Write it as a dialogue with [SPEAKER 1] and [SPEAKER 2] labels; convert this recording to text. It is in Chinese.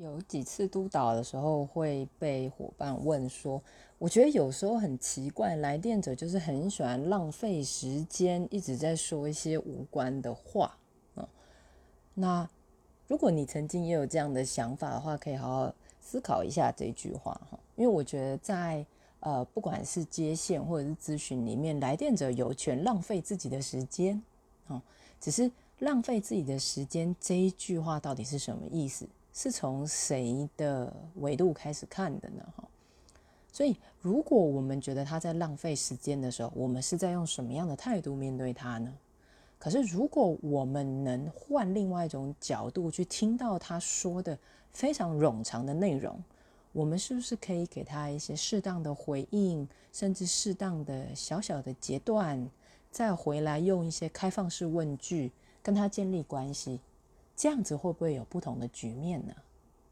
[SPEAKER 1] 有几次督导的时候会被伙伴问说，我觉得有时候很奇怪，来电者就是很喜欢浪费时间，一直在说一些无关的话啊。那如果你曾经也有这样的想法的话，可以好好思考一下这句话哈，因为我觉得在呃不管是接线或者是咨询里面，来电者有权浪费自己的时间哦，只是浪费自己的时间这一句话到底是什么意思？是从谁的维度开始看的呢？哈，所以如果我们觉得他在浪费时间的时候，我们是在用什么样的态度面对他呢？可是如果我们能换另外一种角度去听到他说的非常冗长的内容，我们是不是可以给他一些适当的回应，甚至适当的小小的截断，再回来用一些开放式问句跟他建立关系？这样子会不会有不同的局面呢？